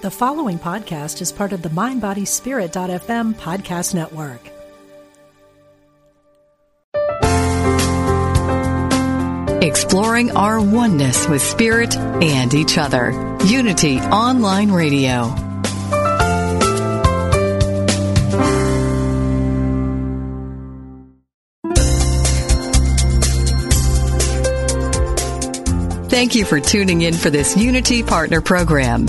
The following podcast is part of the MindBodySpirit.fm podcast network. Exploring our oneness with spirit and each other. Unity Online Radio. Thank you for tuning in for this Unity Partner Program.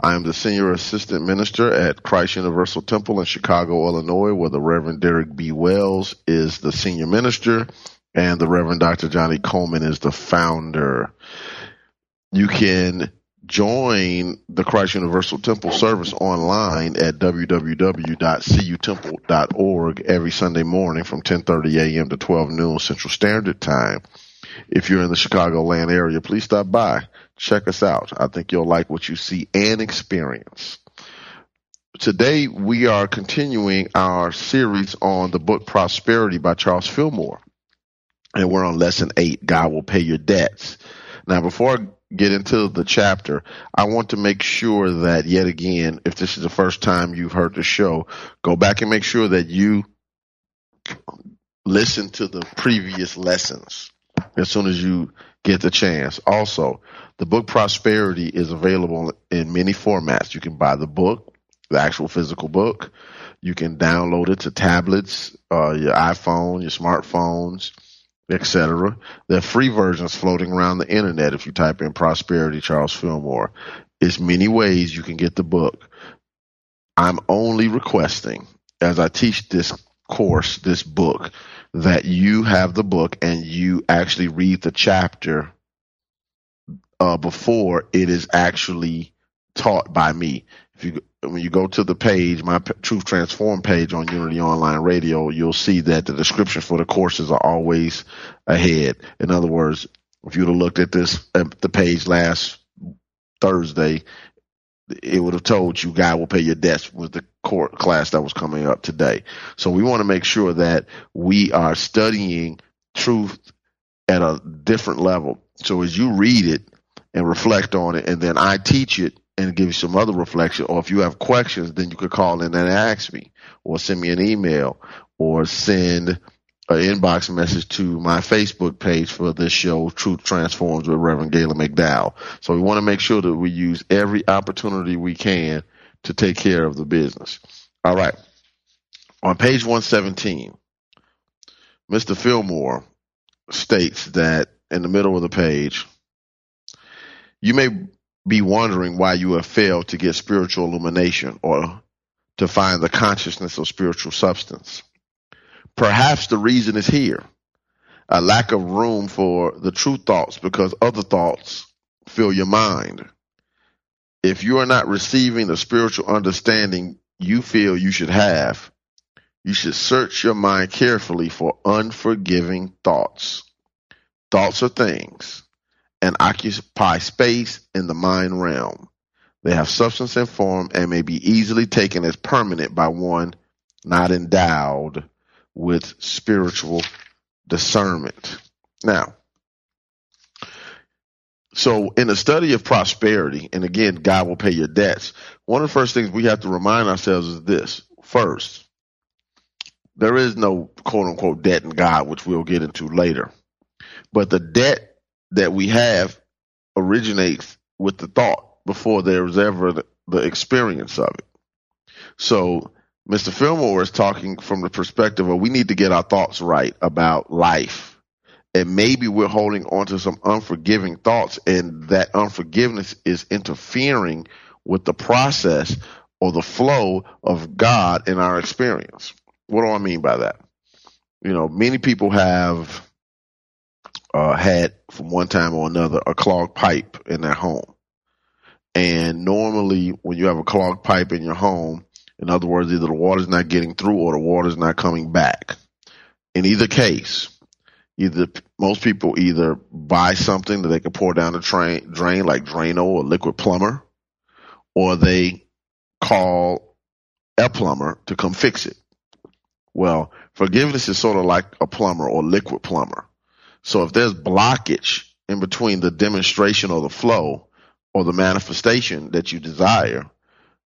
I am the Senior Assistant Minister at Christ Universal Temple in Chicago, Illinois, where the Reverend Derrick B. Wells is the Senior Minister and the Reverend Dr. Johnnie Colemon is the founder. You can join the Christ Universal Temple service online at www.cutemple.org every Sunday morning from 10:30 a.m. to 12 noon Central Standard Time. If you're in the Chicagoland area, please stop by. Check us out. I think you'll like what you see and experience. Today we are continuing our series on the book Prosperity by Charles Fillmore. And we're on lesson eight, God will pay your debts. Now before I get into the chapter, I want to make sure that yet again, if this is the first time you've heard the show, go back and make sure that you listen to the previous lessons as soon as you get the chance. Also, the book Prosperity is available in many formats. You can buy the book, the actual physical book. You can download it to tablets, uh, your iPhone, your smartphones, etc. There are free versions floating around the internet if you type in Prosperity Charles Fillmore. It's many ways you can get the book. I'm only requesting, as I teach this course, this book, that you have the book and you actually read the chapter uh, before it is actually taught by me. If you when you go to the page, my Truth Transform page on Unity Online Radio, you'll see that the description for the courses are always ahead. In other words, if you'd have looked at this at the page last Thursday, it would have told you God will pay your debts with the court class that was coming up today. So we want to make sure that we are studying truth at a different level. So as you read it and reflect on it, and then I teach it and give you some other reflection. Or if you have questions, then you could call in and ask me, or send me an email, or send an inbox message to my Facebook page for this show, Truth Transforms with Reverend Galen McDowell. So we want to make sure that we use every opportunity we can to take care of the business. All right. On page 117, Mr. Fillmore states that in the middle of the page, you may be wondering why you have failed to get spiritual illumination or to find the consciousness of spiritual substance. Perhaps the reason is here a lack of room for the true thoughts because other thoughts fill your mind. If you are not receiving the spiritual understanding you feel you should have, you should search your mind carefully for unforgiving thoughts. Thoughts are things and occupy space in the mind realm. They have substance and form and may be easily taken as permanent by one not endowed with spiritual discernment. Now, so in the study of prosperity, and again, God will pay your debts, one of the first things we have to remind ourselves is this. First, there is no quote unquote debt in God, which we'll get into later. But the debt that we have originates with the thought before there was ever the, the experience of it. So Mr. Fillmore is talking from the perspective of we need to get our thoughts right about life. And maybe we're holding on to some unforgiving thoughts, and that unforgiveness is interfering with the process or the flow of God in our experience. What do I mean by that? You know, many people have uh, had from one time or another a clogged pipe in their home. And normally, when you have a clogged pipe in your home, in other words, either the water's not getting through or the water's not coming back. In either case, either most people either buy something that they can pour down the train, drain like Drano or Liquid-Plumr, or they call a plumber to come fix it. Well, forgiveness is sort of like a plumber or liquid plumber. So if there's blockage in between the demonstration or the flow or the manifestation that you desire,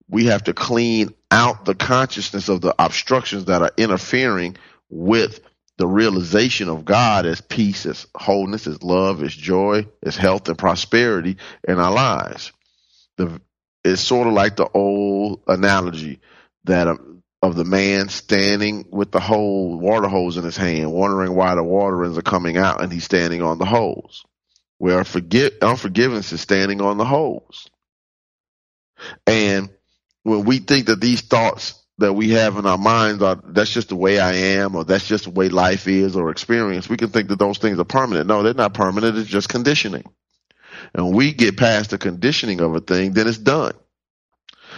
we have to clean out the consciousness of the obstructions that are interfering with the realization of God as peace, as wholeness, as love, as joy, as health and prosperity in our lives. The, it's sort of like the old analogy that of the man standing with the whole water hose in his hand, wondering why the water ends are coming out, and he's standing on the hose. Where forget unforgiveness is standing on the hose. And when we think that these thoughts that we have in our minds are that's just the way I am or that's just the way life is or experience, we can think that those things are permanent. No, they're not permanent. It's just conditioning. And we get past the conditioning of a thing, then it's done.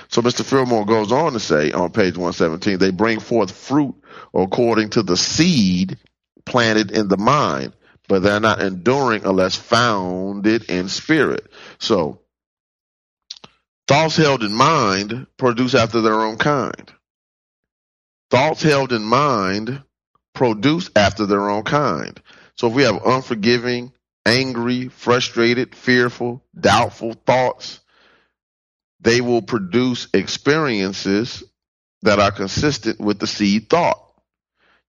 So Mr. Fillmore goes on to say on page 117, they bring forth fruit according to the seed planted in the mind, but they're not enduring unless founded in spirit. So thoughts held in mind produce after their own kind. Thoughts held in mind produce after their own kind. So if we have unforgiving, angry, frustrated, fearful, doubtful thoughts, they will produce experiences that are consistent with the seed thought.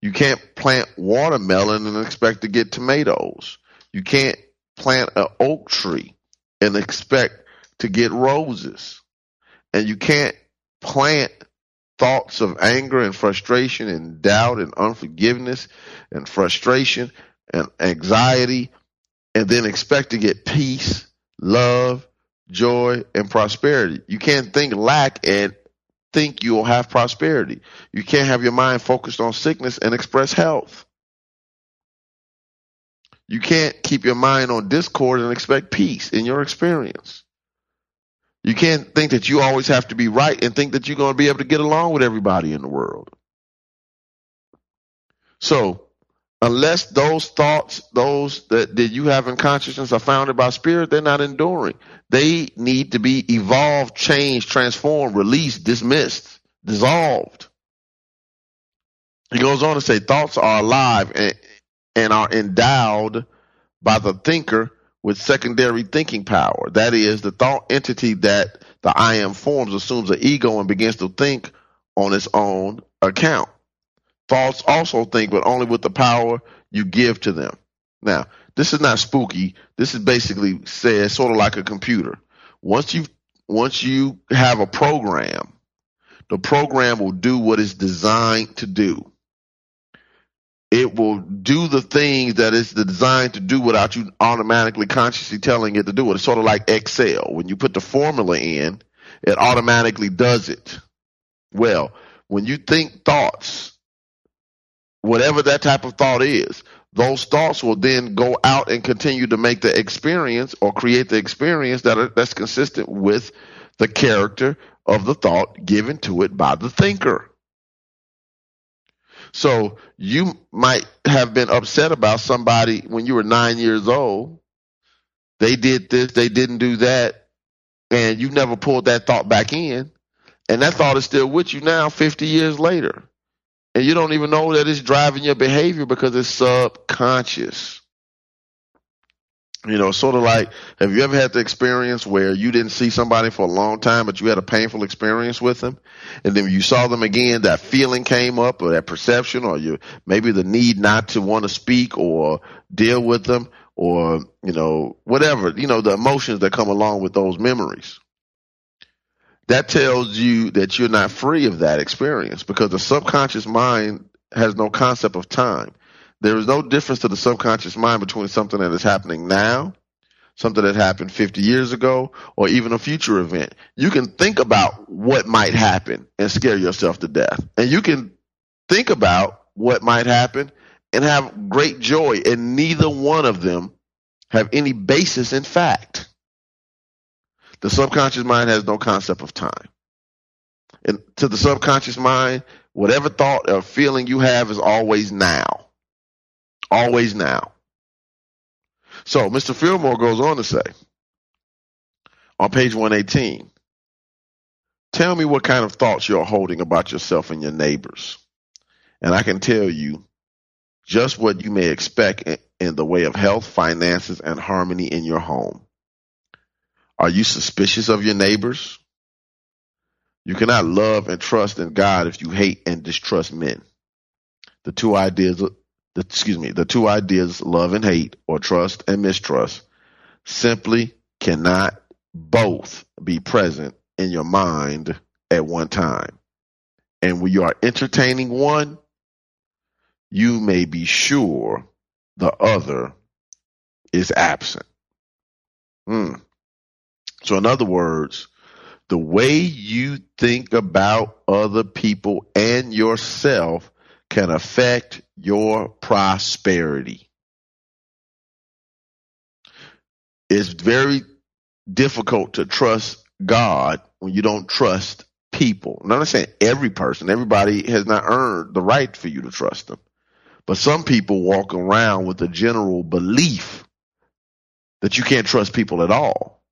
You can't plant watermelon and expect to get tomatoes. You can't plant an oak tree and expect to get roses. And you can't plant thoughts of anger and frustration and doubt and unforgiveness and frustration and anxiety and then expect to get peace, love, joy, and prosperity. You can't think lack and think you'll have prosperity. You can't have your mind focused on sickness and express health. You can't keep your mind on discord and expect peace in your experience. You can't think that you always have to be right and think that you're going to be able to get along with everybody in the world. So, unless those thoughts, those that, that you have in consciousness are founded by spirit, they're not enduring. They need to be evolved, changed, transformed, released, dismissed, dissolved. He goes on to say thoughts are alive and, and are endowed by the thinker with secondary thinking power. That is, the thought entity that the I am forms assumes an ego and begins to think on its own account. Thoughts also think, but only with the power you give to them. Now, this is not spooky. This is basically said sort of like a computer. Once you once you have a program, the program will do what it's designed to do. It will do the things that it's designed to do without you automatically consciously telling it to do it. It's sort of like Excel. When you put the formula in, it automatically does it. Well, when you think thoughts, whatever that type of thought is, those thoughts will then go out and continue to make the experience or create the experience that are, that's consistent with the character of the thought given to it by the thinker. So you might have been upset about somebody when you were nine years old. They did this, they didn't do that, and you never pulled that thought back in. And that thought is still with you now, 50 years later and you don't even know that it's driving your behavior because it's subconscious. You know, sort of like, have you ever had the experience where you didn't see somebody for a long time, but you had a painful experience with them, and then you saw them again, that feeling came up, or that perception, or you maybe the need not to want to speak or deal with them, or you know, whatever, you know, the emotions that come along with those memories. that tells you that you're not free of that experience because the subconscious mind has no concept of time. There is no difference to the subconscious mind between something that is happening now, something that happened 50 years ago, or even a future event. You can think about what might happen and scare yourself to death. And you can think about what might happen and have great joy, and neither one of them have any basis in fact. The subconscious mind has no concept of time. And to the subconscious mind, whatever thought or feeling you have is always now. Always now. So Mr. Fillmore goes on to say on page 118, tell me what kind of thoughts you're holding about yourself and your neighbors. And I can tell you just what you may expect in the way of health, finances, and harmony in your home. Are you suspicious of your neighbors? You cannot love and trust in God if you hate and distrust men. The two ideas, the, excuse me, the two ideas, love and hate, or trust and mistrust, simply cannot both be present in your mind at one time. And when you are entertaining one, you may be sure the other is absent. Hmm. So, in other words, the way you think about other people and yourself can affect your prosperity. It's very difficult to trust God when you don't trust people. I'm not saying every person, everybody has not earned the right for you to trust them. But some people walk around with a general belief that you can't trust people at all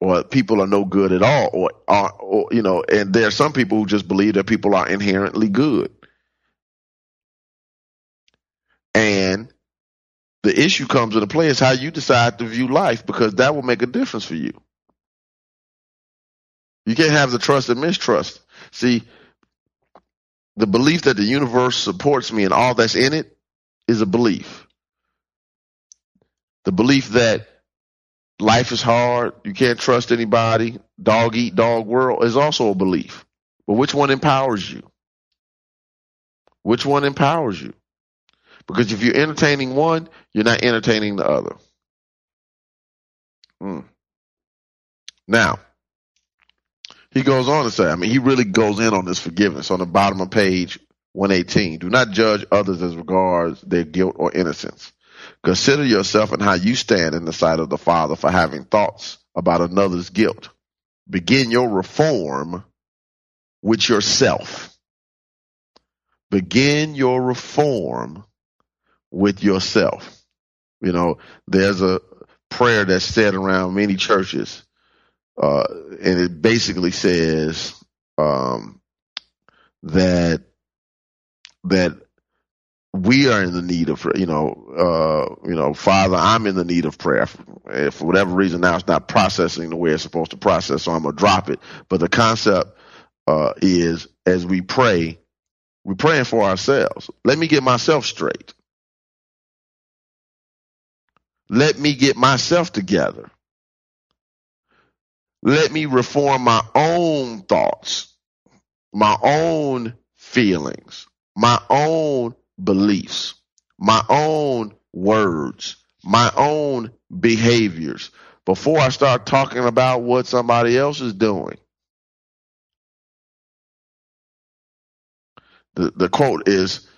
or people are no good at all, or, or, or you know, and there are some people who just believe that people are inherently good. And the issue comes into play is how you decide to view life because that will make a difference for you. You can't have the trust and mistrust. See, the belief that the universe supports me and all that's in it is a belief. The belief that life is hard, you can't trust anybody, dog eat dog world is also a belief. But which one empowers you? Which one empowers you? Because if you're entertaining one, you're not entertaining the other. Hmm. Now, he goes on to say, I mean, he really goes in on this forgiveness on the bottom of page 118. Do not judge others as regards their guilt or innocence. Consider yourself and how you stand in the sight of the Father for having thoughts about another's guilt. Begin your reform with yourself. Begin your reform with yourself. You know, there's a prayer that's said around many churches, uh, and it basically says um, that that we are in the need of, you know, uh, you know, Father, I'm in the need of prayer. If for whatever reason now it's not processing the way it's supposed to process, so I'm gonna drop it. But the concept uh, is as we pray, we're praying for ourselves. Let me get myself straight. Let me get myself together. Let me reform my own thoughts, my own feelings, my own beliefs, my own words, my own behaviors before I start talking about what somebody else is doing. The, the quote is,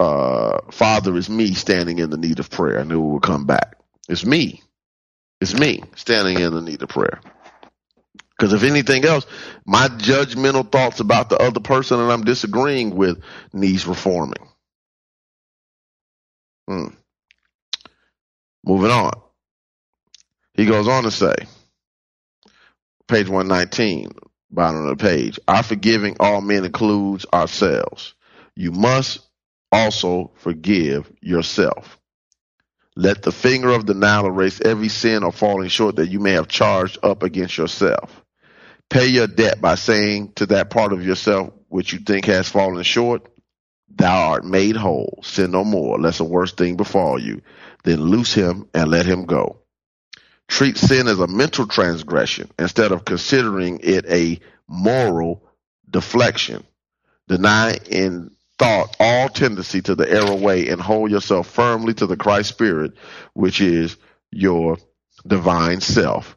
uh, Father is me standing in the need of prayer. I knew it would come back. It's me. It's me standing in the need of prayer. Because if anything else, my judgmental thoughts about the other person that I'm disagreeing with needs reforming. Hmm. Moving on. He goes on to say, page 119, bottom of the page, our forgiving all men includes ourselves. You must also forgive yourself. Let the finger of denial erase every sin or falling short that you may have charged up against yourself. Pay your debt by saying to that part of yourself which you think has fallen short, Thou art made whole. Sin no more, lest a worse thing befall you. Then loose him and let him go. treat sin as a mental transgression instead of considering it a moral deflection. Deny in thought all tendency to the error way and hold yourself firmly to the Christ spirit, which is your divine self.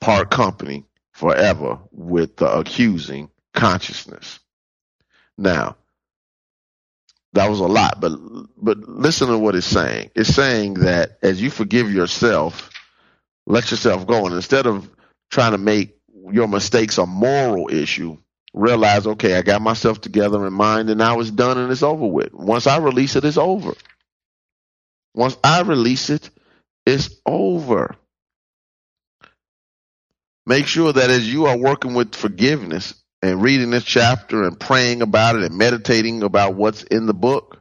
Part company forever with the accusing consciousness. Now, that was a lot, but but listen to what it's saying. It's saying that as you forgive yourself, let yourself go, and instead of trying to make your mistakes a moral issue, realize, okay, I got myself together in mind, and now it's done and it's over with. Once I release it, it's over. Once I release it, it's over. Make sure that as you are working with forgiveness and reading this chapter and praying about it and meditating about what's in the book,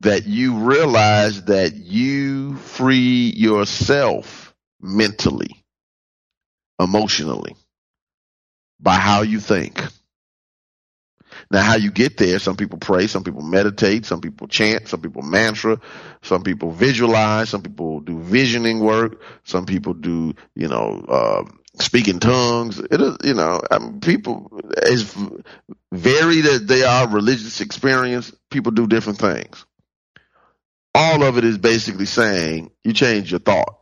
that you realize that you free yourself mentally, emotionally by how you think. Now, how you get there, some people pray, some people meditate, some people chant, some people mantra, some people visualize, some people do visioning work, some people do, you know, uh, tongues. It is, you know, I mean, people, as varied as they are religious experience, people do different things. All of it is basically saying you change your thought,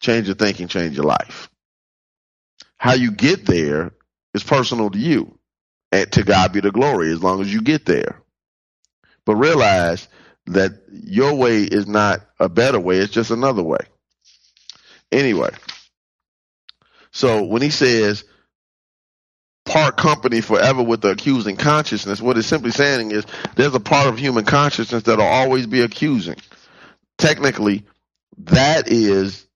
change your thinking, change your life. How you get there is personal to you. And to God be the glory as long as you get there. But realize that your way is not a better way, it's just another way. Anyway, so when he says part company forever with the accusing consciousness, what it's simply saying is there's a part of human consciousness that'll always be accusing. Technically, that is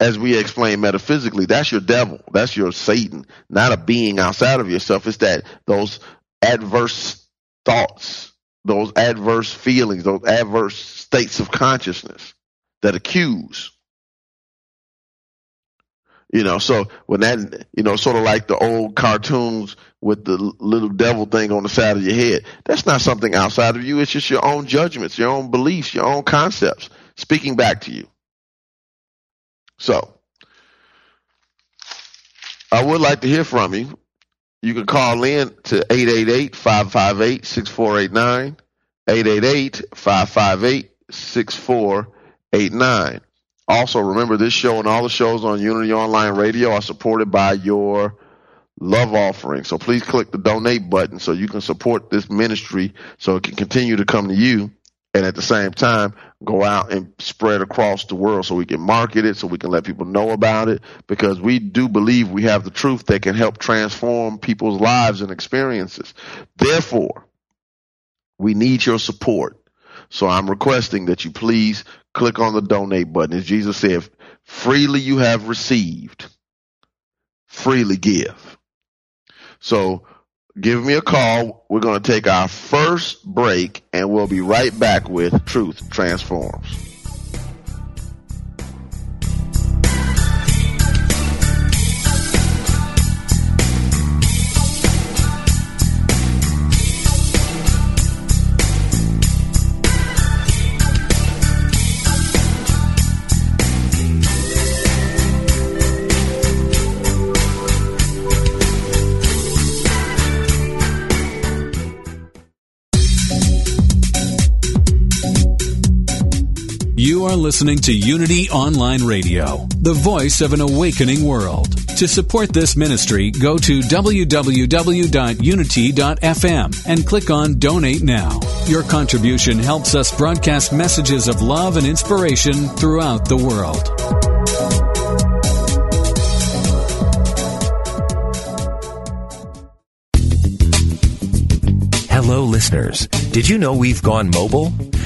as we explain metaphysically, that's your devil. That's your Satan, not a being outside of yourself. It's that those adverse thoughts, those adverse feelings, those adverse states of consciousness that accuse. You know, so when that, you know, sort of like the old cartoons with the little devil thing on the side of your head, that's not something outside of you. It's just your own judgments, your own beliefs, your own concepts speaking back to you. So, I would like to hear from you. You can call in to 888-558-6489, 888-558-6489. Also, remember this show and all the shows on Unity Online Radio are supported by your love offering. So please click the donate button so you can support this ministry so it can continue to come to you and at the same time go out and spread across the world so we can market it so we can let people know about it because we do believe we have the truth that can help transform people's lives and experiences. Therefore we need your support. So i'm requesting that you please click on the donate button. As jesus said freely you have received freely give. So give me a call. We're going to take our first break and we'll be right back with Truth Transforms. Are listening to Unity Online Radio, the voice of an awakening world. To support this ministry, go to www.unity.fm and click on Donate Now. Your contribution helps us broadcast messages of love and inspiration throughout the world. Hello, listeners. Did you know we've gone mobile?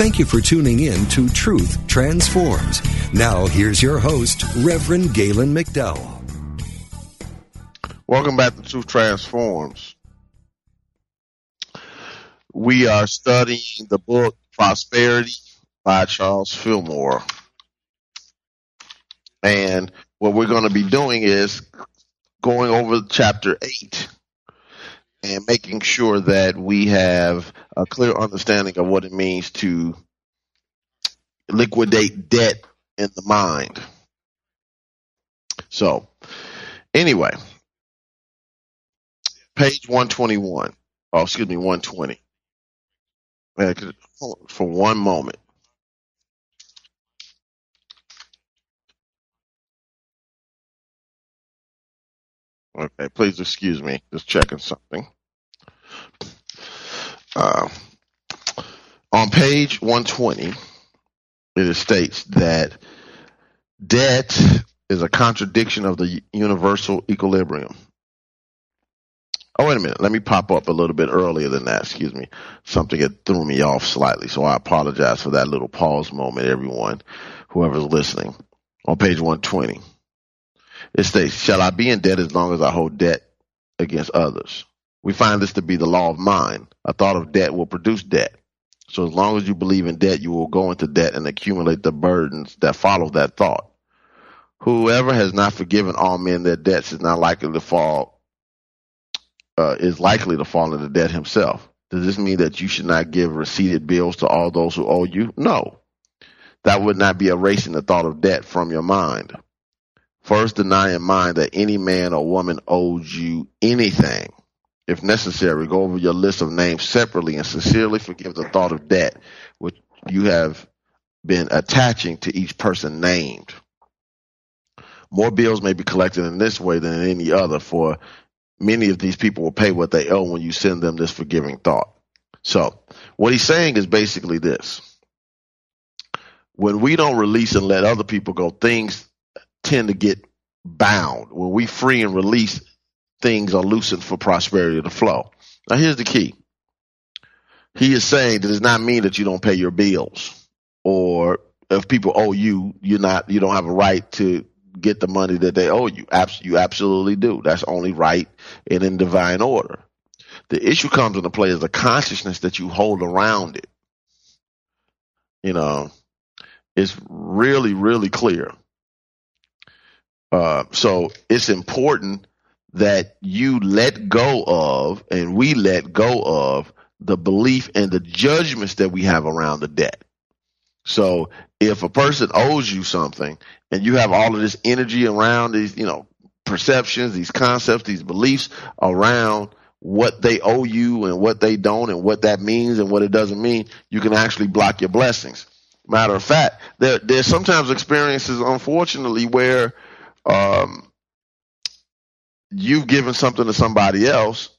Thank you for tuning in to Truth Transforms. Now, here's your host, Reverend Galen McDowell. Welcome back to Truth Transforms. We are studying the book Prosperity by Charles Fillmore. And what we're going to be doing is going over chapter 8 and making sure that we have a clear understanding of what it means to liquidate debt in the mind. So, anyway, page 121. Oh, excuse me, 120. Uh, for one moment. Okay, please excuse me. Just checking something. Uh, on page 120, it states that debt is a contradiction of the universal equilibrium. Oh, wait a minute. Let me pop up a little bit earlier than that. Excuse me. Something that threw me off slightly. So I apologize for that little pause moment, everyone, whoever's listening. On page 120, it states, Shall I be in debt as long as I hold debt against others? We find this to be the law of mind. A thought of debt will produce debt. So as long as you believe in debt, you will go into debt and accumulate the burdens that follow that thought. Whoever has not forgiven all men their debts is not likely to fall, uh, is likely to fall into debt himself. Does this mean that you should not give receipted bills to all those who owe you? No. That would not be erasing the thought of debt from your mind. First, deny in mind that any man or woman owes you anything. If necessary, go over your list of names separately and sincerely forgive the thought of debt which you have been attaching to each person named. More bills may be collected in this way than in any other, for many of these people will pay what they owe when you send them this forgiving thought. So, what he's saying is basically this. When we don't release and let other people go, things tend to get bound. When we free and release, things are loosened for prosperity to flow. Now, here's the key. He is saying that does not mean that you don't pay your bills, or if people owe you, you're not, you don't have a right to get the money that they owe you. You absolutely do. That's only right and in divine order. The issue comes into play is the consciousness that you hold around it. You know, it's really, really clear. Uh, so it's important that you let go of and we let go of the belief and the judgments that we have around the debt. So if a person owes you something and you have all of this energy around these, you know, perceptions, these concepts, these beliefs around what they owe you and what they don't and what that means and what it doesn't mean, you can actually block your blessings. Matter of fact, there, there's sometimes experiences, unfortunately, where um, you've given something to somebody else,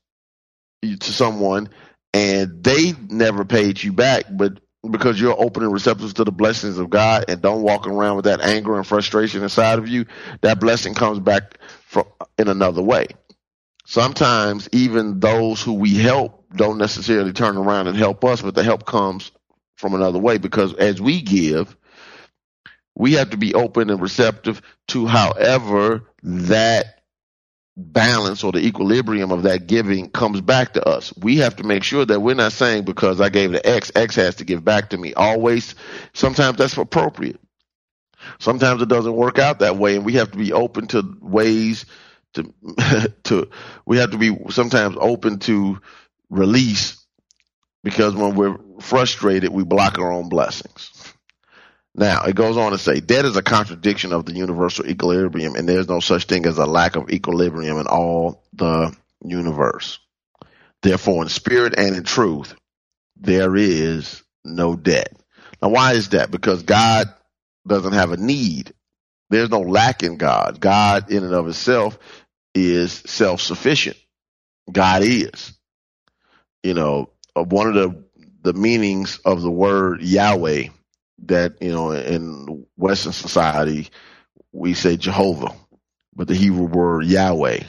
to someone, and they never paid you back, but because you're open and receptive to the blessings of God and don't walk around with that anger and frustration inside of you, that blessing comes back from, in another way. Sometimes even those who we help don't necessarily turn around and help us, but the help comes from another way because as we give, we have to be open and receptive to however that balance or the equilibrium of that giving comes back to us. We have to make sure that we're not saying because I gave to X, X has to give back to me. Always, sometimes that's appropriate. Sometimes it doesn't work out that way, and we have to be open to ways to to we have to be sometimes open to release because when we're frustrated, we block our own blessings. Now, it goes on to say, debt is a contradiction of the universal equilibrium, and there's no such thing as a lack of equilibrium in all the universe. Therefore, in spirit and in truth, there is no debt. Now, why is that? Because God doesn't have a need. There's no lack in God. God, in and of itself, is self sufficient. God is. You know, uh, one of the the meanings of the word Yahweh that you know in Western society we say Jehovah, but the Hebrew word Yahweh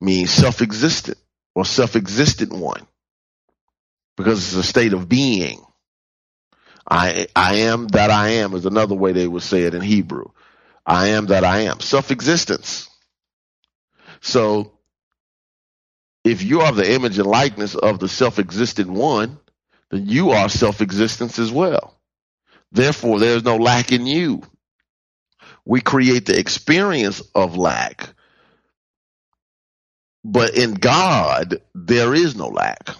means self-existent or self-existent one because it's a state of being. I I am that I am is another way they would say it in Hebrew. I am that I am. Self-existence. So if you are the image and likeness of the self-existent one, then you are self-existence as well. Therefore, there is no lack in you. We create the experience of lack. But in God, there is no lack.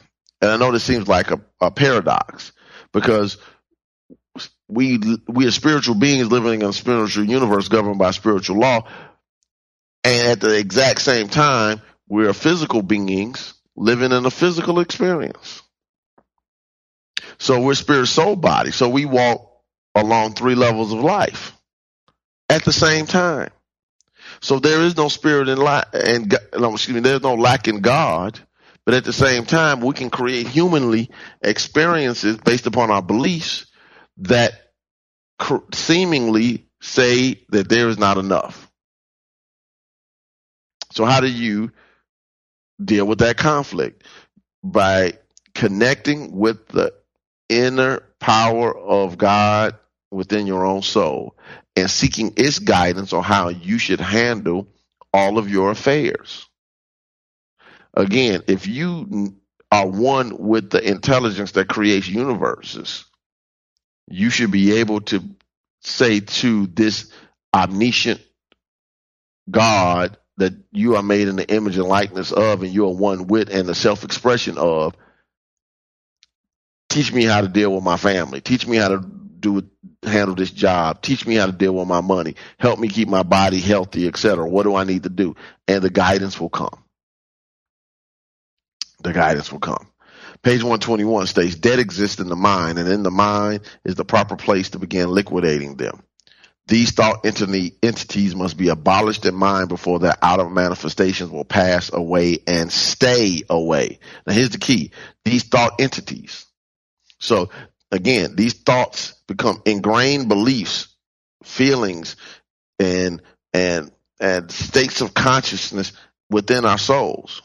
And I know this seems like a, a paradox because we we are spiritual beings living in a spiritual universe governed by spiritual law. And at the exact same time, we're physical beings living in a physical experience. So we're spirit, soul, body. So we walk along three levels of life at the same time. So there is no spirit in lack, and excuse me, there's no lack in God. But at the same time, we can create humanly experiences based upon our beliefs that seemingly say that there is not enough. So how do you deal with that conflict? By connecting with the inner power of God within your own soul and seeking its guidance on how you should handle all of your affairs. Again, if you are one with the intelligence that creates universes, you should be able to say to this omniscient God that you are made in the image and likeness of and you are one with and the self expression of, teach me how to deal with my family. Teach me how to do handle this job. Teach me how to deal with my money. Help me keep my body healthy, etc. What do I need to do? And the guidance will come. The guidance will come. Page 121 states debt exists in the mind, and in the mind is the proper place to begin liquidating them. These thought entities must be abolished in mind before their outer manifestations will pass away and stay away. Now here's the key. These thought entities. So again, these thoughts become ingrained beliefs, feelings, and and and states of consciousness within our souls.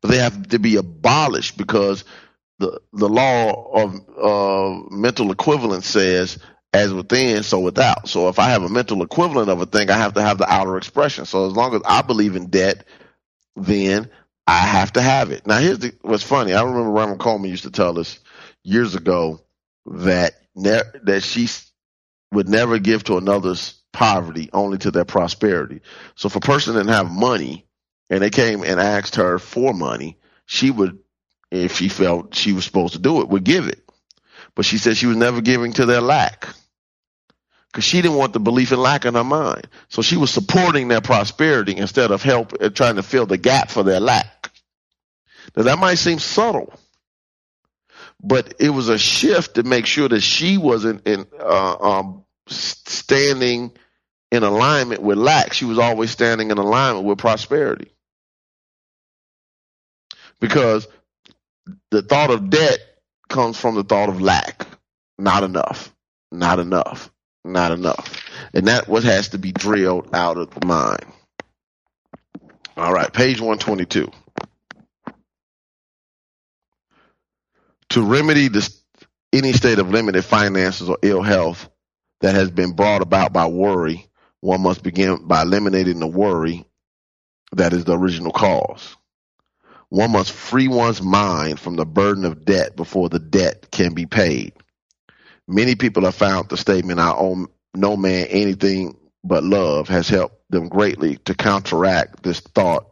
But they have to be abolished because the the law of uh, mental equivalence says as within, so without. So if I have a mental equivalent of a thing, I have to have the outer expression. So as long as I believe in debt, then I have to have it. Now here's the, what's funny. I remember Reverend Colemon used to tell us years ago that ne- that she would never give to another's poverty, only to their prosperity. So if a person didn't have money and they came and asked her for money, she would, if she felt she was supposed to do it, would give it. But she said she was never giving to their lack because she didn't want the belief in lack in her mind. So she was supporting their prosperity instead of help uh, trying to fill the gap for their lack. Now that might seem subtle, but it was a shift to make sure that she wasn't in uh, um, standing in alignment with lack. She was always standing in alignment with prosperity. Because the thought of debt comes from the thought of lack. Not enough. Not enough. Not enough. And that what has to be drilled out of the mind. All right, page 122. To remedy this, any state of limited finances or ill health that has been brought about by worry, one must begin by eliminating the worry that is the original cause. One must free one's mind from the burden of debt before the debt can be paid. Many people have found the statement, I owe No Man Anything But Love has helped them greatly to counteract this thought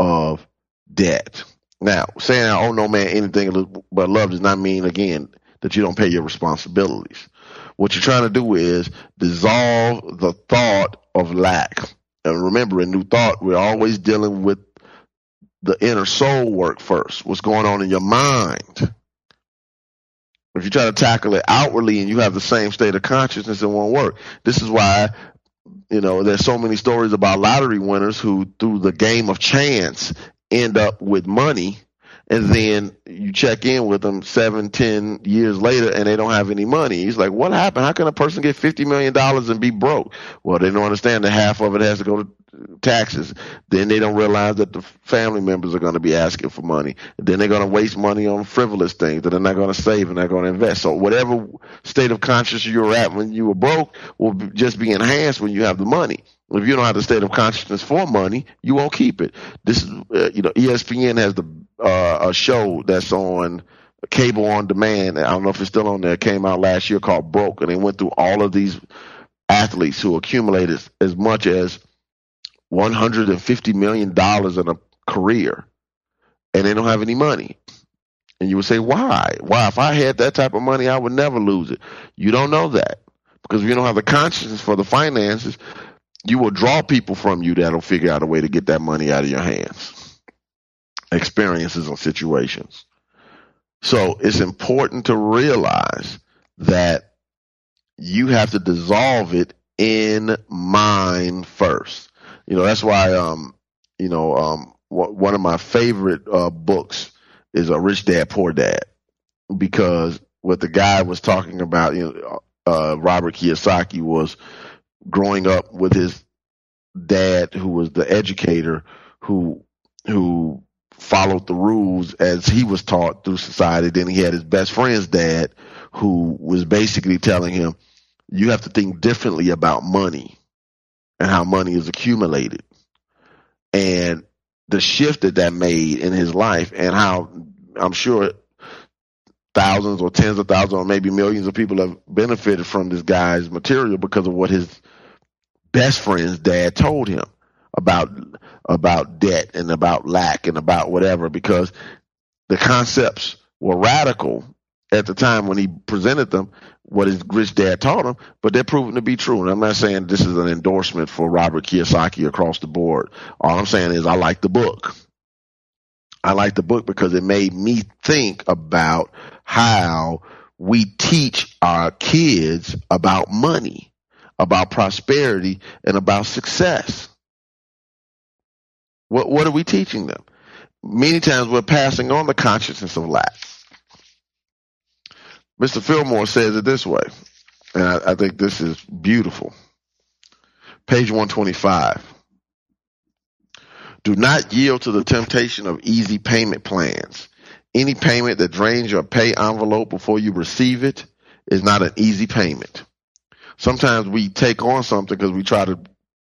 of debt. Now, saying I owe no man anything but love does not mean, again, that you don't pay your responsibilities. What you're trying to do is dissolve the thought of lack. And remember, in New Thought, we're always dealing with the inner soul work first. What's going on in your mind? If you try to tackle it outwardly and you have the same state of consciousness, it won't work. This is why, you know, there's so many stories about lottery winners who, through the game of chance, end up with money and then you check in with them seven, ten years later, and they don't have any money. He's like, "What happened? How can a person get fifty million dollars and be broke?" Well, they don't understand that half of it has to go to taxes. Then they don't realize that the family members are going to be asking for money. Then they're going to waste money on frivolous things that they're not going to save and they're going to invest. So whatever state of consciousness you're at when you were broke will just be enhanced when you have the money. If you don't have the state of consciousness for money, you won't keep it. This is, uh, you know, ESPN has the uh, a show that's on cable on demand. I don't know if it's still on there. It came out last year called Broke, and they went through all of these athletes who accumulated as much as 150 million dollars in a career, and they don't have any money. And you would say, why? Why? If I had that type of money, I would never lose it. You don't know that because if you don't have the consciousness for the finances, you will draw people from you that'll figure out a way to get that money out of your hands. Experiences and situations. So it's important to realize that you have to dissolve it in mind first. You know, that's why, um, you know, um, one of my favorite uh, books is a Rich Dad Poor Dad because what the guy was talking about, you know, uh, Robert Kiyosaki was growing up with his dad, who was the educator, who who followed the rules as he was taught through society. Then he had his best friend's dad, who was basically telling him, "You have to think differently about money and how money is accumulated." And the shift that that made in his life, and how I'm sure thousands or tens of thousands or maybe millions of people have benefited from this guy's material because of what his best friend's dad told him about about debt and about lack and about whatever because the concepts were radical at the time when he presented them what his rich dad taught him but they're proven to be true. And i'm not saying this is an endorsement for robert kiyosaki across the board. All i'm saying is i like the book. I like the book because it made me think about how we teach our kids about money about prosperity, and about success. What, what are we teaching them? Many times we're passing on the consciousness of lack. Mr. Fillmore says it this way, and I, I think this is beautiful. Page 125. Do not yield to the temptation of easy payment plans. Any payment that drains your pay envelope before you receive it is not an easy payment sometimes we take on something because we try to,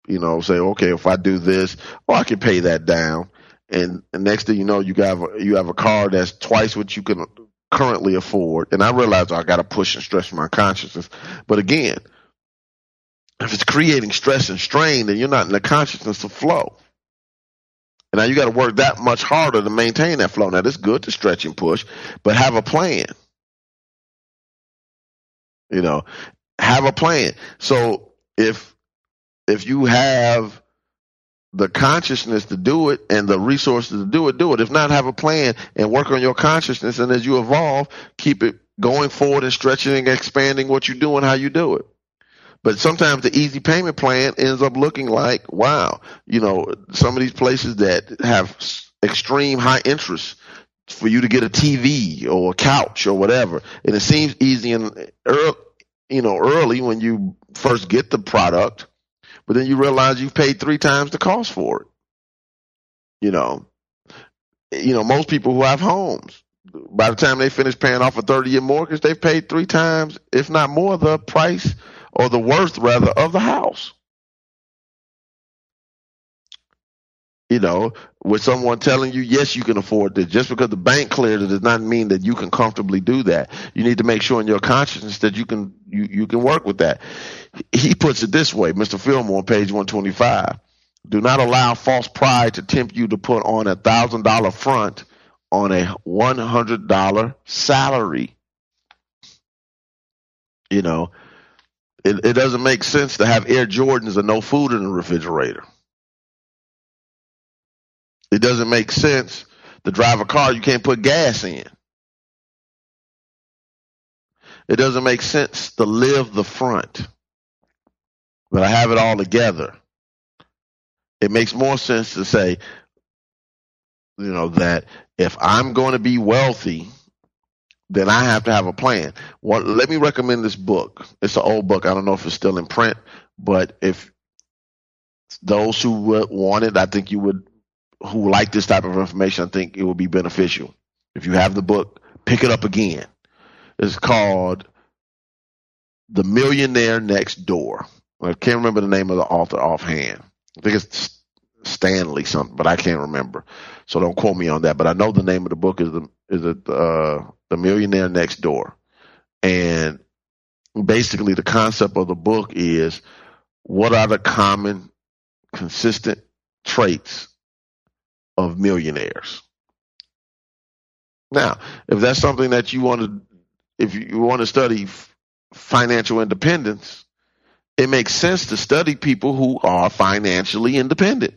you know, say, okay, if I do this, oh, I can pay that down. And, and next thing you know, you got you have a car that's twice what you can currently afford. And I realize I got to push and stretch my consciousness. But again, if it's creating stress and strain, then you're not in the consciousness of flow. And now you got to work that much harder to maintain that flow. Now, it's good to stretch and push, but have a plan. You know, have a plan. So if if you have the consciousness to do it and the resources to do it, do it. If not, have a plan and work on your consciousness. And as you evolve, keep it going forward and stretching and expanding what you do and how you do it. But sometimes the easy payment plan ends up looking like, wow, you know, some of these places that have extreme high interest for you to get a TV or a couch or whatever. And it seems easy and uh, you know, early when you first get the product, but then you realize you've paid three times the cost for it. You know, you know, most people who have homes, by the time they finish paying off a 30 year mortgage, they've paid three times, if not more, the price or the worth rather of the house. You know, with someone telling you, yes, you can afford this. Just because the bank cleared it does not mean that you can comfortably do that. You need to make sure in your consciousness that you can you, you can work with that. He puts it this way, Mr. Fillmore, page 125. Do not allow false pride to tempt you to put on a thousand dollar front on a one hundred dollar salary. You know, it, it doesn't make sense to have Air Jordans and no food in the refrigerator. It doesn't make sense to drive a car you can't put gas in. It doesn't make sense to live the front, but I have it all together. It makes more sense to say, you know, that if I'm going to be wealthy, then I have to have a plan. Well, let me recommend this book. It's an old book. I don't know if it's still in print, but if those who want it, I think you would who like this type of information, I think it will be beneficial. If you have the book, pick it up again. It's called The Millionaire Next Door. I can't remember the name of the author offhand. I think it's Stanley something, but I can't remember. So don't quote me on that. But I know the name of the book is the is it uh, The Millionaire Next Door, and basically the concept of the book is what are the common consistent traits of millionaires. Now, if that's something that you want to, if you want to study financial independence, it makes sense to study people who are financially independent.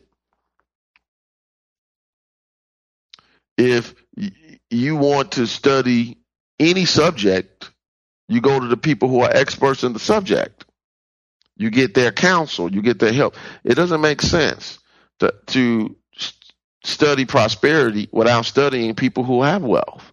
If you want to study any subject, you go to the people who are experts in the subject. You get their counsel, you get their help. It doesn't make sense to, to study prosperity without studying people who have wealth.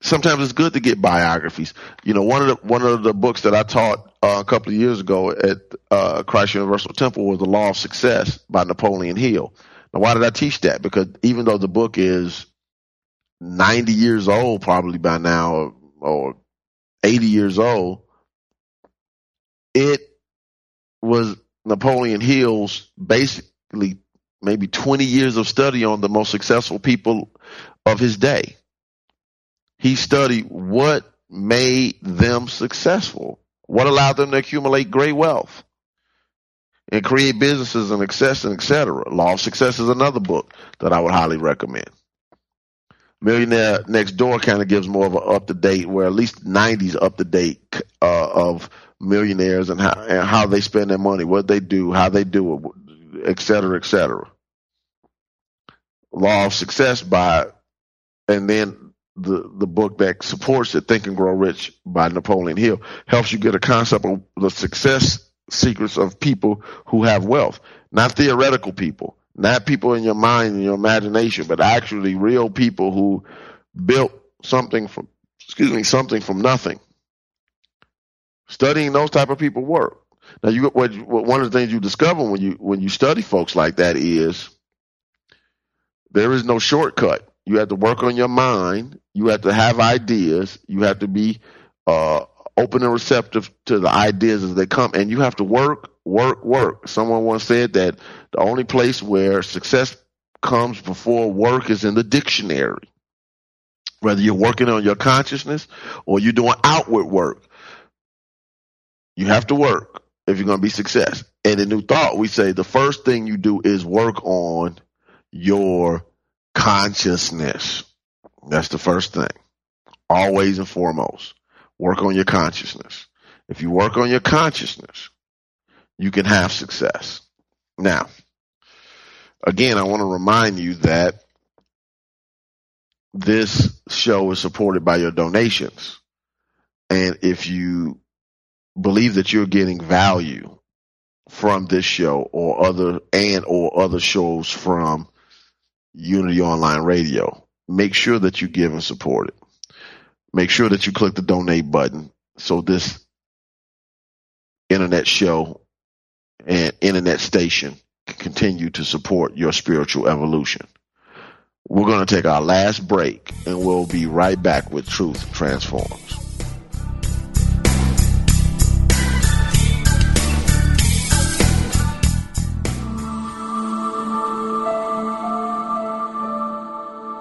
Sometimes it's good to get biographies. You know, one of the one of the books that I taught uh, a couple of years ago at uh, Christ Universal Temple was The Law of Success by Napoleon Hill. Now, why did I teach that? Because even though the book is 90 years old, probably by now, or, or 80 years old, it was Napoleon Hill's basically maybe 20 years of study on the most successful people of his day. He studied what made them successful, what allowed them to accumulate great wealth and create businesses and success and etc. Law of Success is another book that I would highly recommend. Millionaire Next Door kind of gives more of an up to date, where at least 90s up to date uh, of millionaires and how, and how they spend their money, what they do, how they do it, et cetera, et cetera. Law of Success by, and then the the book that supports it, Think and Grow Rich by Napoleon Hill, helps you get a concept of the success secrets of people who have wealth, not theoretical people, not people in your mind and your imagination, but actually real people who built something from, excuse me, something from nothing. Studying those type of people work. Now, you what, one of the things you discover when you when you study folks like that is there is no shortcut. You have to work on your mind. You have to have ideas. You have to be uh, open and receptive to the ideas as they come, and you have to work, work, work. Someone once said that the only place where success comes before work is in the dictionary. Whether you're working on your consciousness or you're doing outward work, you have to work if you're going to be success. And in New Thought, we say the first thing you do is work on your consciousness. That's the first thing. Always and foremost, work on your consciousness. If you work on your consciousness, you can have success. Now, again, I want to remind you that this show is supported by your donations. And if you believe that you're getting value from this show or other and or other shows from Unity Online Radio, make sure that you give and support it. Make sure that you click the donate button so this internet show and internet station can continue to support your spiritual evolution. We're going to take our last break and we'll be right back with Truth Transforms.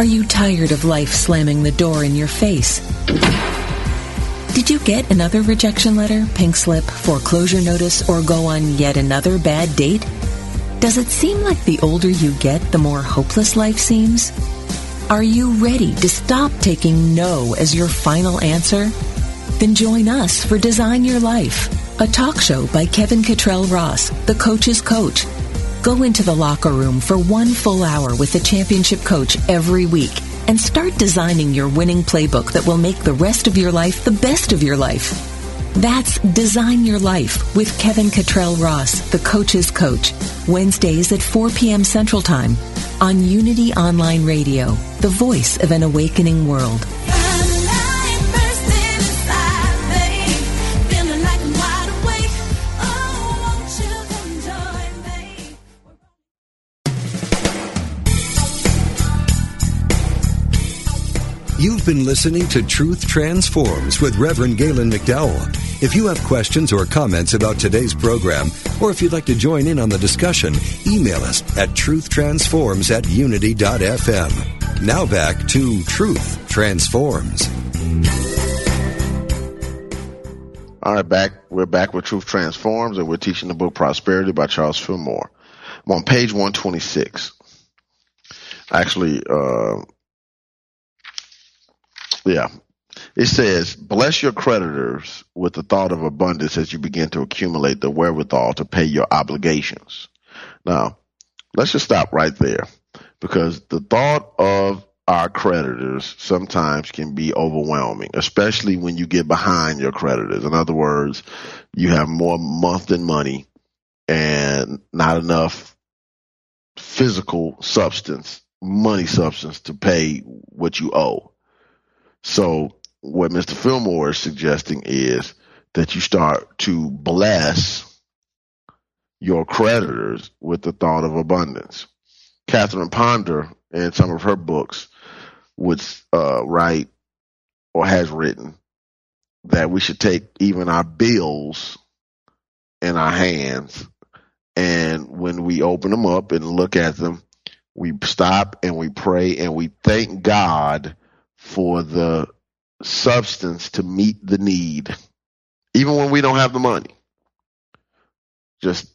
Are you tired of life slamming the door in your face? Did you get another rejection letter, pink slip, foreclosure notice, or go on yet another bad date? Does it seem like the older you get, the more hopeless life seems? Are you ready to stop taking no as your final answer? Then join us for Design Your Life, a talk show by Kevin Cottrell Ross, the coach's coach Go into the locker room for one full hour with the championship coach every week and start designing your winning playbook that will make the rest of your life the best of your life. That's Design Your Life with Kevin Cottrell Ross, the coach's coach, Wednesdays at 4 p.m. Central Time on Unity Online Radio, the voice of an awakening world. You've been listening to Truth Transforms with Reverend Galen McDowell. If you have questions or comments about today's program, or if you'd like to join in on the discussion, email us at truthtransforms at unity.fm. Now back to Truth Transforms. All right, back. We're back with Truth Transforms, and we're teaching the book Prosperity by Charles Fillmore. I'm on page 126. Actually, uh, yeah. It says, bless your creditors with the thought of abundance as you begin to accumulate the wherewithal to pay your obligations. Now, let's just stop right there because the thought of our creditors sometimes can be overwhelming, especially when you get behind your creditors. In other words, you have more month than money and not enough physical substance, money substance to pay what you owe. So what Mr. Fillmore is suggesting is that you start to bless your creditors with the thought of abundance. Catherine Ponder, in some of her books, would uh, write or has written that we should take even our bills in our hands, and when we open them up and look at them, we stop and we pray and we thank God for the substance to meet the need, even when we don't have the money. Just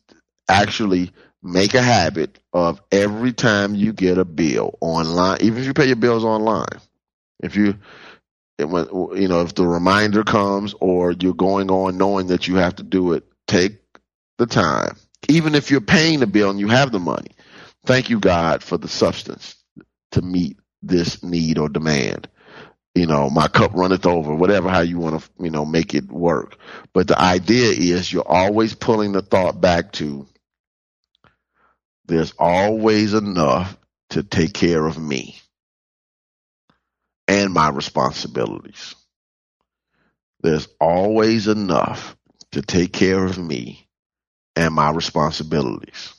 actually make a habit of every time you get a bill online, even if you pay your bills online. If you, you know, if the reminder comes or you're going on knowing that you have to do it, take the time. Even if you're paying the bill and you have the money, thank you, God, for the substance to meet this need or demand you know, my cup runneth over, whatever, how you want to, you know, make it work. But the idea is you're always pulling the thought back to there's always enough to take care of me and my responsibilities. There's always enough to take care of me and my responsibilities.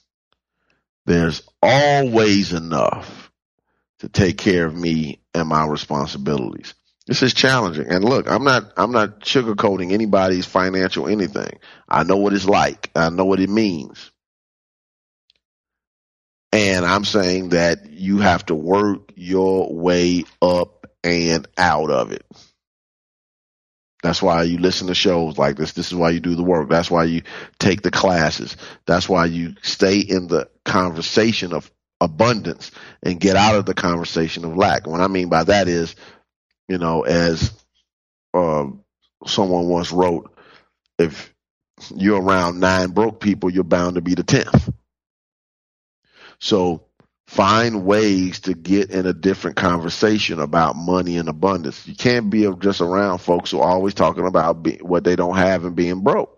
There's always enough to take care of me and my responsibilities. This is challenging. And look, I'm not I'm not sugarcoating anybody's financial anything. I know what it's like. I know what it means. And I'm saying that you have to work your way up and out of it. That's why you listen to shows like this. This is why you do the work. That's why you take the classes. That's why you stay in the conversation of abundance and get out of the conversation of lack. what I mean by that is, you know, as uh, someone once wrote, if you're around nine broke people, you're bound to be the tenth. So find ways to get in a different conversation about money and abundance. You can't be just around folks who are always talking about be, what they don't have and being broke.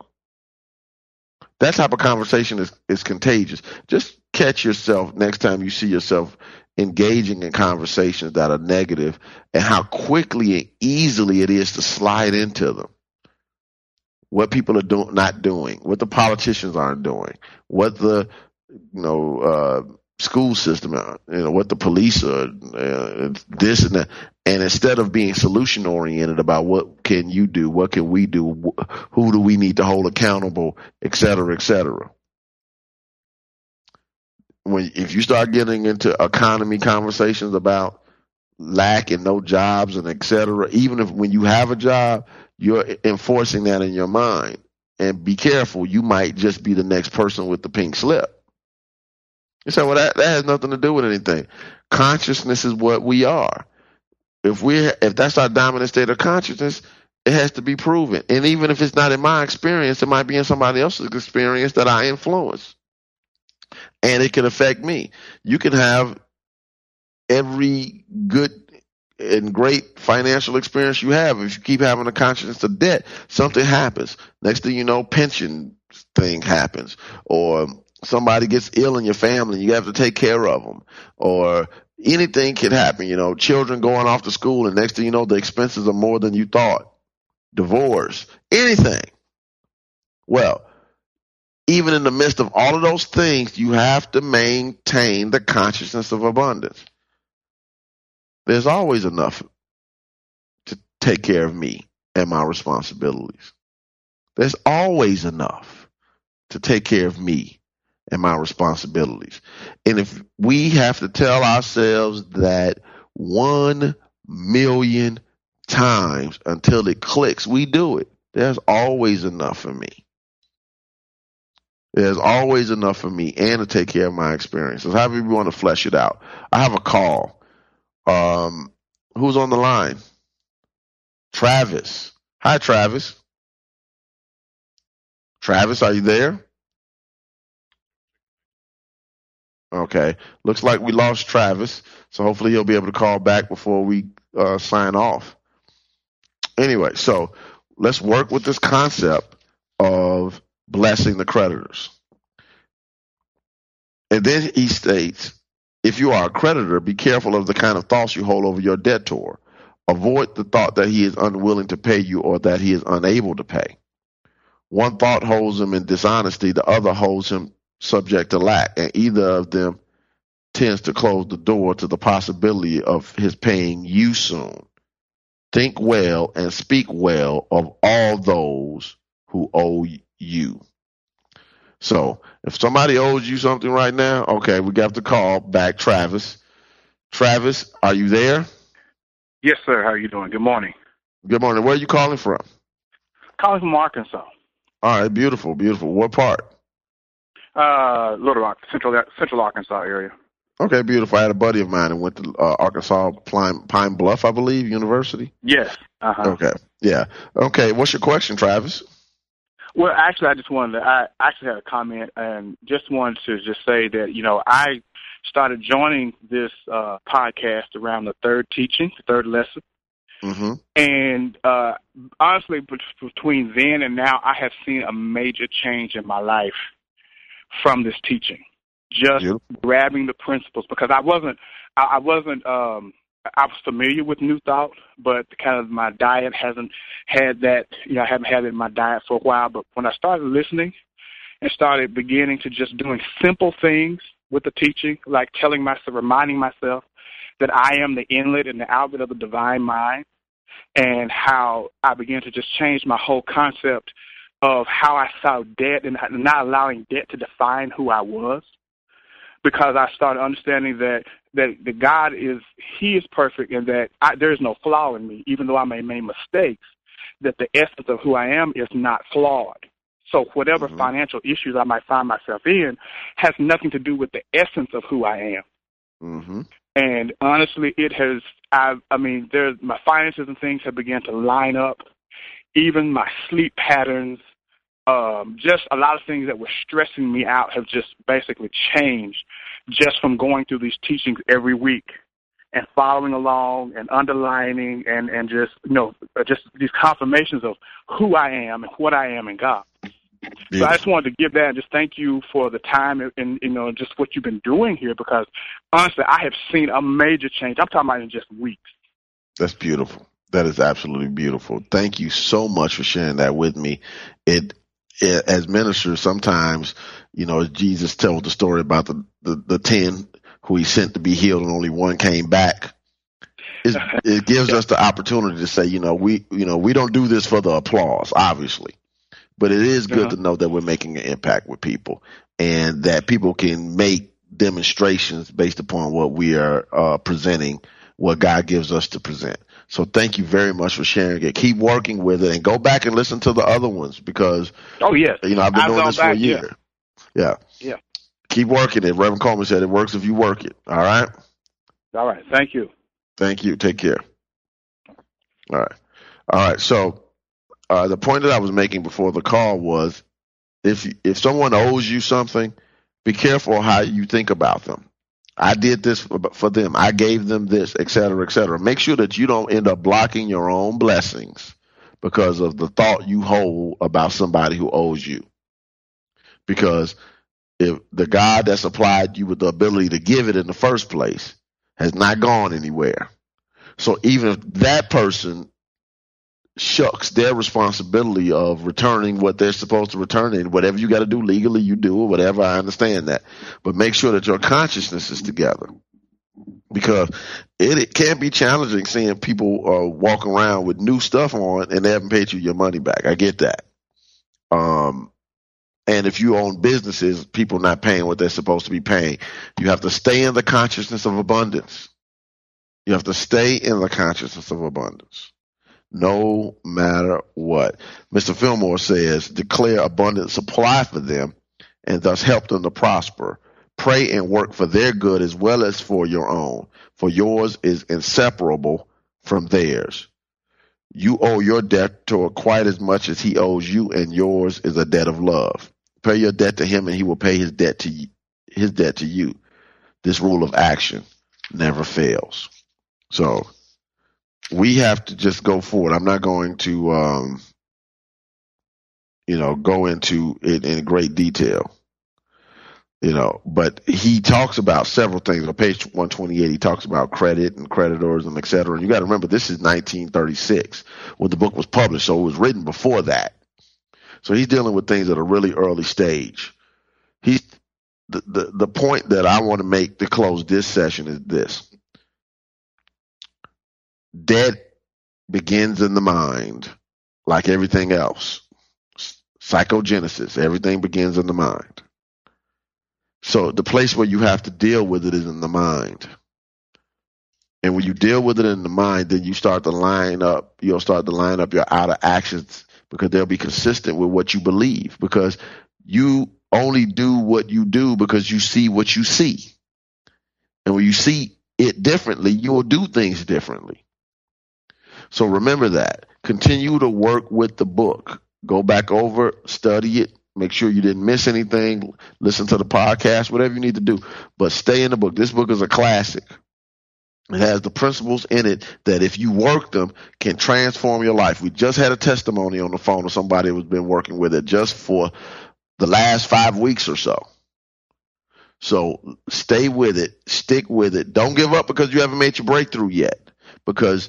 That type of conversation is, is contagious. Just catch yourself next time you see yourself engaging in conversations that are negative and how quickly and easily it is to slide into them. What people are do- not doing, what the politicians aren't doing, what the you know uh, school system, you know what the police are, uh, this and that, and instead of being solution oriented about what can you do, what can we do, who do we need to hold accountable, et cetera, et cetera when if you start getting into economy conversations about lack and no jobs and et cetera, even if when you have a job, you're enforcing that in your mind. And be careful, you might just be the next person with the pink slip. You say, well, that, that has nothing to do with anything. Consciousness is what we are. If we if that's our dominant state of consciousness, it has to be proven. And even if it's not in my experience, it might be in somebody else's experience that I influence and it can affect me. You can have every good and great financial experience you have. If you keep having a consciousness of debt, something happens. Next thing you know, pension thing happens, or somebody gets ill in your family, you have to take care of them, or anything can happen. You know, children going off to school, and next thing you know, the expenses are more than you thought. Divorce, anything. Well, even in the midst of all of those things, you have to maintain the consciousness of abundance. There's always enough to take care of me and my responsibilities. There's always enough to take care of me and my responsibilities. And if we have to tell ourselves that one million times until it clicks, we do it. There's always enough for me. There's always enough for me and to take care of my experiences. However you want to flesh it out. I have a call. Um, who's on the line? Travis. Hi, Travis. Travis, are you there? Okay. Looks like we lost Travis, so hopefully he'll be able to call back before we uh, sign off. Anyway, so let's work with this concept of blessing the creditors. And then he states, if you are a creditor, be careful of the kind of thoughts you hold over your debtor. Avoid the thought that he is unwilling to pay you or that he is unable to pay. One thought holds him in dishonesty, the other holds him subject to lack, and either of them tends to close the door to the possibility of his paying you soon. Think well and speak well of all those who owe you. So if somebody owes you something right now, okay, we got to call back Travis. Travis, are you there? Yes, sir. How are you doing? Good morning. Good morning. Where are you calling from? Calling from Arkansas. All right, beautiful, beautiful. What part? Uh, Little Rock, Central Central Arkansas area. Okay, beautiful. I had a buddy of mine who went to uh, Arkansas Pine, Pine Bluff, I believe, University. Yes. Uh-huh. Okay. Yeah. Okay. What's your question, Travis? Well, actually, I just wanted to, I actually had a comment and just wanted to just say that, you know, I started joining this uh, podcast around the third teaching, the third lesson. Mm-hmm. And uh, honestly, between then and now, I have seen a major change in my life from this teaching. Just yep. grabbing the principles because I wasn't, I, I wasn't um, I was familiar with New Thought, but kind of my diet hasn't had that. You know, I haven't had it in my diet for a while. But when I started listening and started beginning to just doing simple things with the teaching, like telling myself, reminding myself that I am the inlet and the outlet of the divine mind, and how I began to just change my whole concept of how I saw debt and not allowing debt to define who I was because I started understanding that that that God is He is perfect and that I, there is no flaw in me, even though I may make mistakes. that the essence of who I am is not flawed. So whatever Mhm. financial issues I might find myself in has nothing to do with the essence of who I am. Mm-hmm. And honestly, it has. I, I mean, there, my finances and things have begun to line up. Even my sleep patterns, um, just a lot of things that were stressing me out have just basically changed, just from going through these teachings every week and following along and underlining and and just you know just these confirmations of who I am and what I am in God. So I just wanted to give that and just thank you for the time and, and you know just what you've been doing here because honestly I have seen a major change. I'm talking about in just weeks. That's beautiful. That is absolutely beautiful. Thank you so much for sharing that with me. It, it as ministers, sometimes, you know, Jesus tells the story about the, the, the 10 who he sent to be healed and only one came back. It's, it gives us the opportunity to say, you know, we, you know, we don't do this for the applause, obviously, but it is good Uh-huh. to know that we're making an impact with people and that people can make demonstrations based upon what we are uh, presenting, what God gives us to present. So thank you very much for sharing it. Keep working with it and go back and listen to the other ones because Oh yes, you know I've been I've doing this for a back, yeah. year. Yeah. Yeah. Keep working it. Reverend Colemon said it works if you work it. All right. All right, thank you. Thank you. Take care. All right. All right. So uh, the point that I was making before the call was if if someone owes you something, be careful how you think about them. I did this for, them. I gave them this, et cetera, et cetera. Make sure that you don't end up blocking your own blessings because of the thought you hold about somebody who owes you. Because if the God that supplied you with the ability to give it in the first place has not gone anywhere. So even if that person shucks their responsibility of returning what they're supposed to return and whatever you got to do legally, you do or whatever. I understand that, but make sure that your consciousness is together because it, it can be challenging seeing people uh, walk around with new stuff on and they haven't paid you your money back. I get that. Um, and if you own businesses, people not paying what they're supposed to be paying, you have to stay in the consciousness of abundance. You have to stay in the consciousness of abundance no matter what. Mr. Fillmore says, declare abundant supply for them and thus help them to prosper. Pray and work for their good as well as for your own, for yours is inseparable from theirs. You owe your debtor quite as much as he owes you, and yours is a debt of love. Pay your debt to him, and he will pay his debt to his debt to you. This rule of action never fails. So we have to just go forward. I'm not going to, um, you know, go into it in great detail, you know, but he talks about several things on page 128. He talks about credit and creditors and et cetera. And you got to remember, this is 1936 when the book was published. So it was written before that. So he's dealing with things at a really early stage. He's the, the, the point that I want to make to close this session is this debt begins in the mind like everything else. Psychogenesis, everything begins in the mind. So the place where you have to deal with it is in the mind. And when you deal with it in the mind, then you start to line up, you'll start to line up your outer actions because they'll be consistent with what you believe because you only do what you do because you see what you see. And when you see it differently, you will do things differently. So remember that. Continue to work with the book. Go back over, study it, make sure you didn't miss anything, listen to the podcast, whatever you need to do. But stay in the book. This book is a classic. It has the principles in it that if you work them can transform your life. We just had a testimony on the phone of somebody who's been working with it just for the last five weeks or so. So stay with it, stick with it. Don't give up because you haven't made your breakthrough yet. Because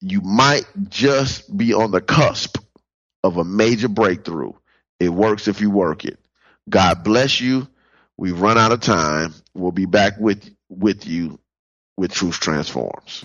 you might just be on the cusp of a major breakthrough. It works if you work it. God bless you. We've run out of time. We'll be back with with you with Truth Transforms.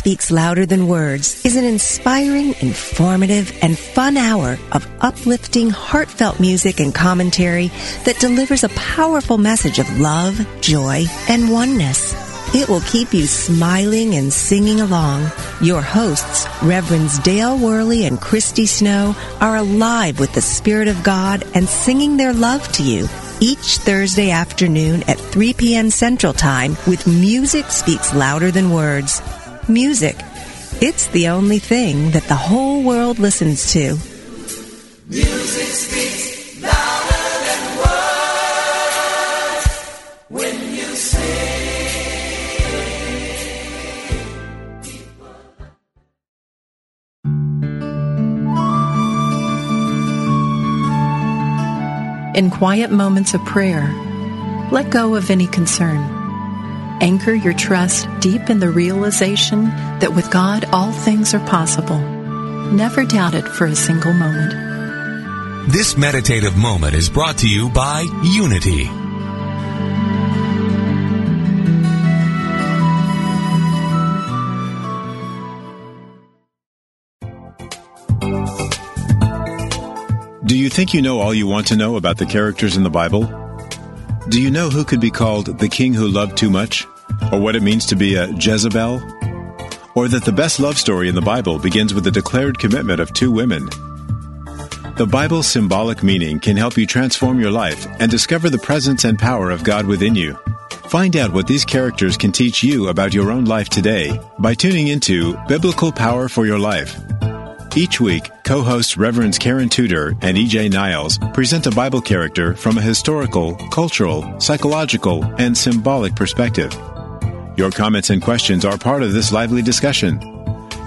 Speaks Louder Than Words is an inspiring, informative, and fun hour of uplifting, heartfelt music and commentary that delivers a powerful message of love, joy, and oneness. It will keep you smiling and singing along. Your hosts, Reverends Dale Worley and Christy Snow, are alive with the Spirit of God and singing their love to you each Thursday afternoon at 3 p.m. Central Time with Music Speaks Louder Than Words. Music. It's the only thing that the whole world listens to. Music speaks louder than words when you sing. In quiet moments of prayer, let go of any concern. Anchor your trust deep in the realization that with God all things are possible. Never doubt it for a single moment. This meditative moment is brought to you by Unity. Do you think you know all you want to know about the characters in the Bible? Do you know who could be called the king who loved too much? Or what it means to be a Jezebel? Or that the best love story in the Bible begins with the declared commitment of two women? The Bible's symbolic meaning can help you transform your life and discover the presence and power of God within you. Find out what these characters can teach you about your own life today by tuning into Biblical Power for Your Life. Each week, co hosts Reverends Karen Tudor and EJ Niles present a Bible character from a historical, cultural, psychological, and symbolic perspective. Your comments and questions are part of this lively discussion.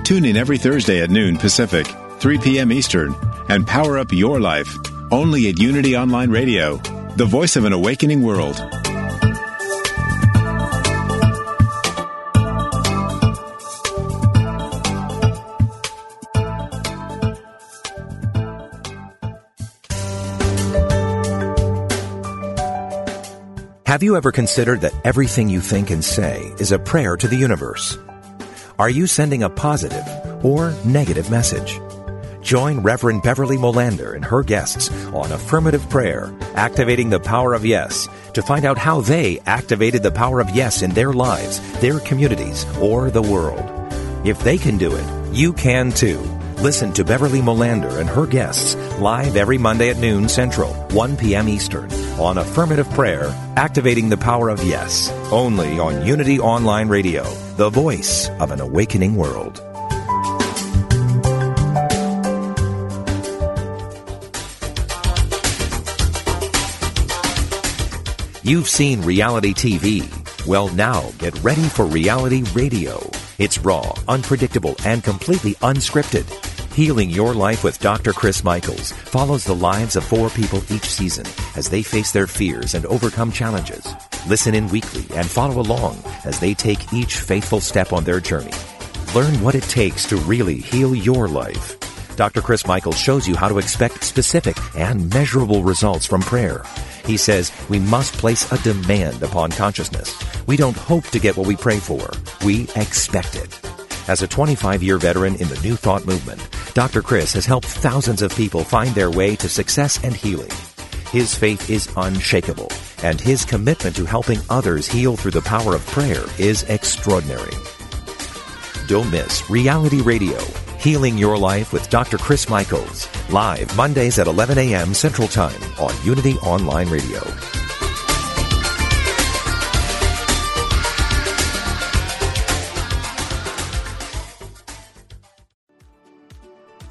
Tune in every Thursday at noon Pacific, 3 p.m. Eastern, and power up your life only at Unity Online Radio, the voice of an awakening world. Have you ever considered that everything you think and say is a prayer to the universe? Are you sending a positive or negative message? Join Reverend Beverly Molander and her guests on Affirmative Prayer, Activating the Power of Yes, to find out how they activated the power of yes in their lives, their communities, or the world. If they can do it, you can too. Listen to Beverly Molander and her guests live every Monday at noon Central, 1 p.m. Eastern on Affirmative Prayer, Activating the Power of Yes, only on Unity Online Radio, the voice of an awakening world. You've seen reality TV. Well, now get ready for reality radio. It's raw, unpredictable, and completely unscripted. Healing Your Life with Dr. Chris Michaels follows the lives of four people each season as they face their fears and overcome challenges. Listen in weekly and follow along as they take each faithful step on their journey. Learn what it takes to really heal your life. Dr. Chris Michaels shows you how to expect specific and measurable results from prayer. He says we must place a demand upon consciousness. We don't hope to get what we pray for. We expect it. As a 25 year veteran in the New Thought movement, Dr. Chris has helped thousands of people find their way to success and healing. His faith is unshakable, and his commitment to helping others heal through the power of prayer is extraordinary. Don't miss Reality Radio, Healing Your Life with Dr. Chris Michaels, live Mondays at 11 a.m. Central Time on Unity Online Radio.